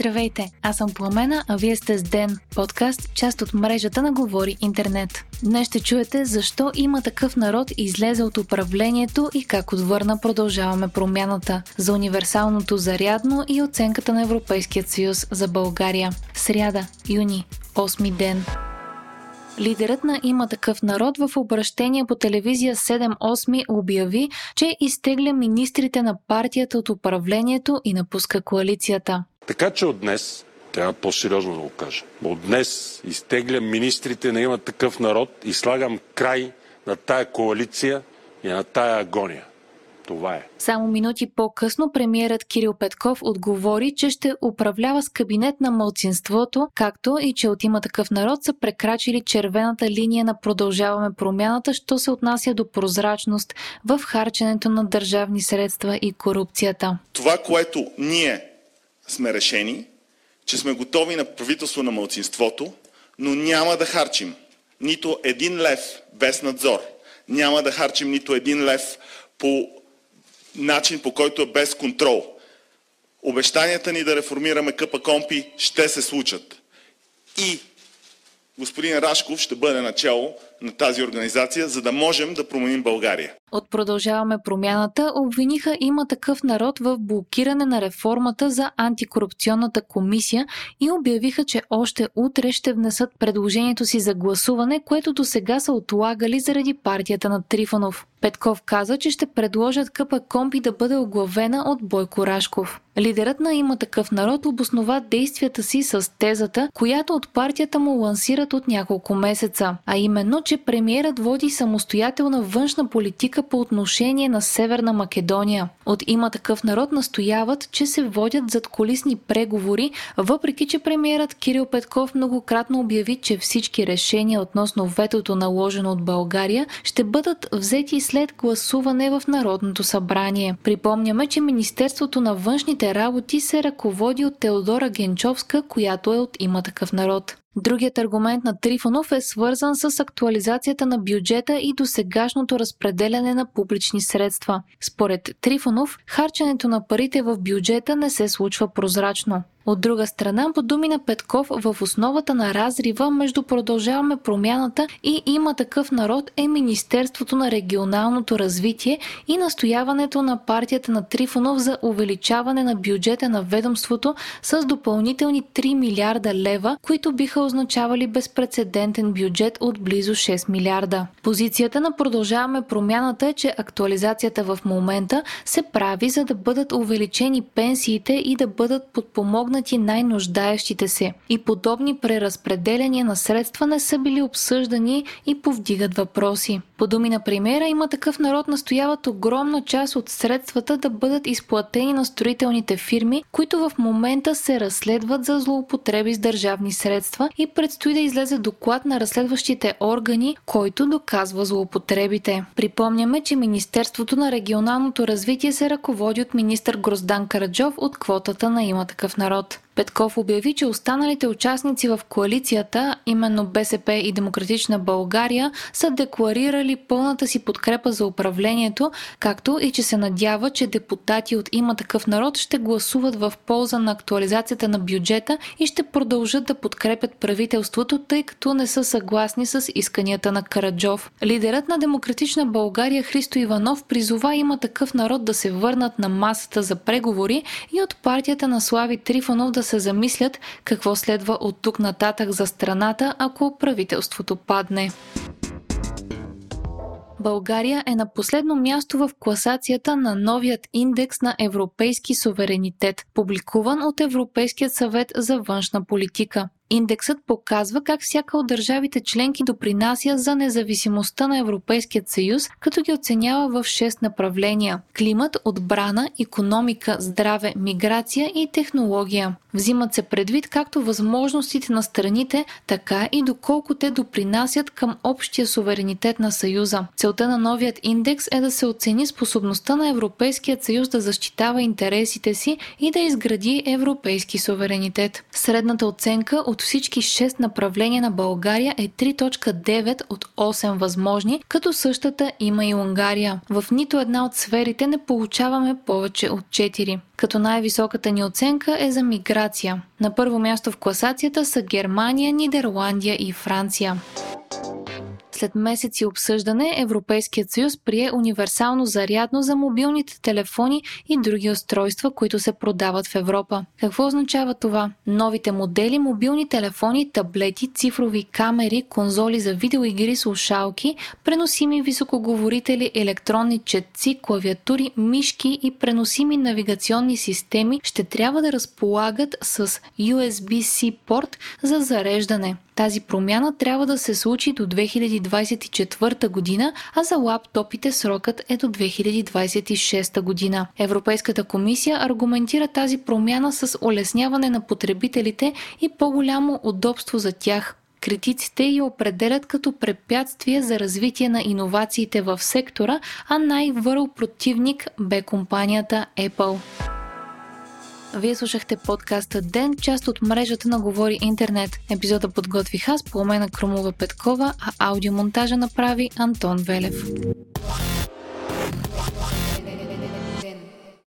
Здравейте, аз съм Пламена, а вие сте с Ден, подкаст, част от мрежата на Говори Интернет. Днес ще чуете защо има такъв народ излезе от управлението и как отвърна продължаваме промяната за универсалното зарядно и оценката на Европейският съюз за България. Сряда, юни, 8 ден. Лидерът на има такъв народ в обращение по телевизия 7-8 обяви, че изтегля министрите на партията от управлението и напуска коалицията. Така че от днес, трябва по-сериозно да го кажа, от днес изтеглям министрите на има такъв народ и слагам край на тая коалиция и на тая агония. Това е. Само минути по-късно премиерът Кирил Петков отговори, че ще управлява с кабинет на мълцинството, както и че от има такъв народ са прекрачили червената линия на продължаваме промяната, що се отнася до прозрачност в харченето на държавни средства и корупцията. Това, което ние сме решени, че сме готови на правителство на мълцинството, но няма да харчим нито един лев без надзор. Няма да харчим нито един лев по начин, по който е без контрол. Обещанията ни да реформираме КП Компи ще се случат. И господин Рашков ще бъде начало на тази организация, за да можем да променим България. От Продължаваме промяната обвиниха има такъв народ в блокиране на реформата за антикорупционната комисия и обявиха, че още утре ще внесат предложението си за гласуване, което до сега са отлагали заради партията на Трифонов. Петков каза, че ще предложат КП Компи да бъде оглавена от Бойко Рашков. Лидерът на има такъв народ обоснова действията си с тезата, която от партията му лансират от няколко месеца, а именно, че премиерът води самостоятелна външна политика по отношение на Северна Македония. От има такъв народ настояват, че се водят зад колисни преговори, въпреки че премиерът Кирил Петков многократно обяви, че всички решения относно ветото наложено от България ще бъдат взети след гласуване в Народното събрание. Припомняме, че Министерството на външните работи се ръководи от Теодора Генчовска, която е от има такъв народ. Другият аргумент на Трифонов е свързан с актуализацията на бюджета и досегашното разпределяне на публични средства. Според Трифонов, харченето на парите в бюджета не се случва прозрачно. От друга страна, по думи на Петков, в основата на разрива между продължаваме промяната и има такъв народ е Министерството на регионалното развитие и настояването на партията на Трифонов за увеличаване на бюджета на ведомството с допълнителни 3 милиарда лева, които биха означавали безпредседентен бюджет от близо 6 милиарда. Позицията на продължаваме промяната е, че актуализацията в момента се прави за да бъдат увеличени пенсиите и да бъдат подпомогнати помогнати най-нуждаещите се и подобни преразпределения на средства не са били обсъждани и повдигат въпроси. По думи на премиера има такъв народ настояват огромна част от средствата да бъдат изплатени на строителните фирми, които в момента се разследват за злоупотреби с държавни средства и предстои да излезе доклад на разследващите органи, който доказва злоупотребите. Припомняме, че Министерството на регионалното развитие се ръководи от министър Гроздан Караджов от квотата на има такъв народ. od Петков обяви, че останалите участници в коалицията, именно БСП и Демократична България, са декларирали пълната си подкрепа за управлението, както и че се надява, че депутати от има такъв народ ще гласуват в полза на актуализацията на бюджета и ще продължат да подкрепят правителството, тъй като не са съгласни с исканията на Караджов. Лидерът на Демократична България Христо Иванов призова има такъв народ да се върнат на масата за преговори и от партията на Слави Трифонов да се замислят какво следва от тук нататък за страната, ако правителството падне. България е на последно място в класацията на новият индекс на европейски суверенитет, публикуван от Европейският съвет за външна политика. Индексът показва как всяка от държавите членки допринася за независимостта на Европейският съюз, като ги оценява в 6 направления – климат, отбрана, економика, здраве, миграция и технология. Взимат се предвид както възможностите на страните, така и доколко те допринасят към общия суверенитет на Съюза. Целта на новият индекс е да се оцени способността на Европейският съюз да защитава интересите си и да изгради европейски суверенитет. Средната оценка от от всички 6 направления на България е 3.9 от 8 възможни, като същата има и Унгария. В нито една от сферите не получаваме повече от 4 като най-високата ни оценка е за миграция. На първо място в класацията са Германия, Нидерландия и Франция. След месеци обсъждане, Европейският съюз прие универсално зарядно за мобилните телефони и други устройства, които се продават в Европа. Какво означава това? Новите модели, мобилни телефони, таблети, цифрови камери, конзоли за видеоигри, слушалки, преносими високоговорители, електронни четци, клавиатури, мишки и преносими навигационни системи ще трябва да разполагат с USB-C порт за зареждане. Тази промяна трябва да се случи до 2024 година, а за лаптопите срокът е до 2026 година. Европейската комисия аргументира тази промяна с улесняване на потребителите и по-голямо удобство за тях. Критиците я определят като препятствие за развитие на иновациите в сектора, а най-върл противник бе компанията Apple. Вие слушахте подкаста Ден, част от мрежата на Говори Интернет. Епизода подготвих аз, по на Крумова Петкова, а аудиомонтажа направи Антон Велев.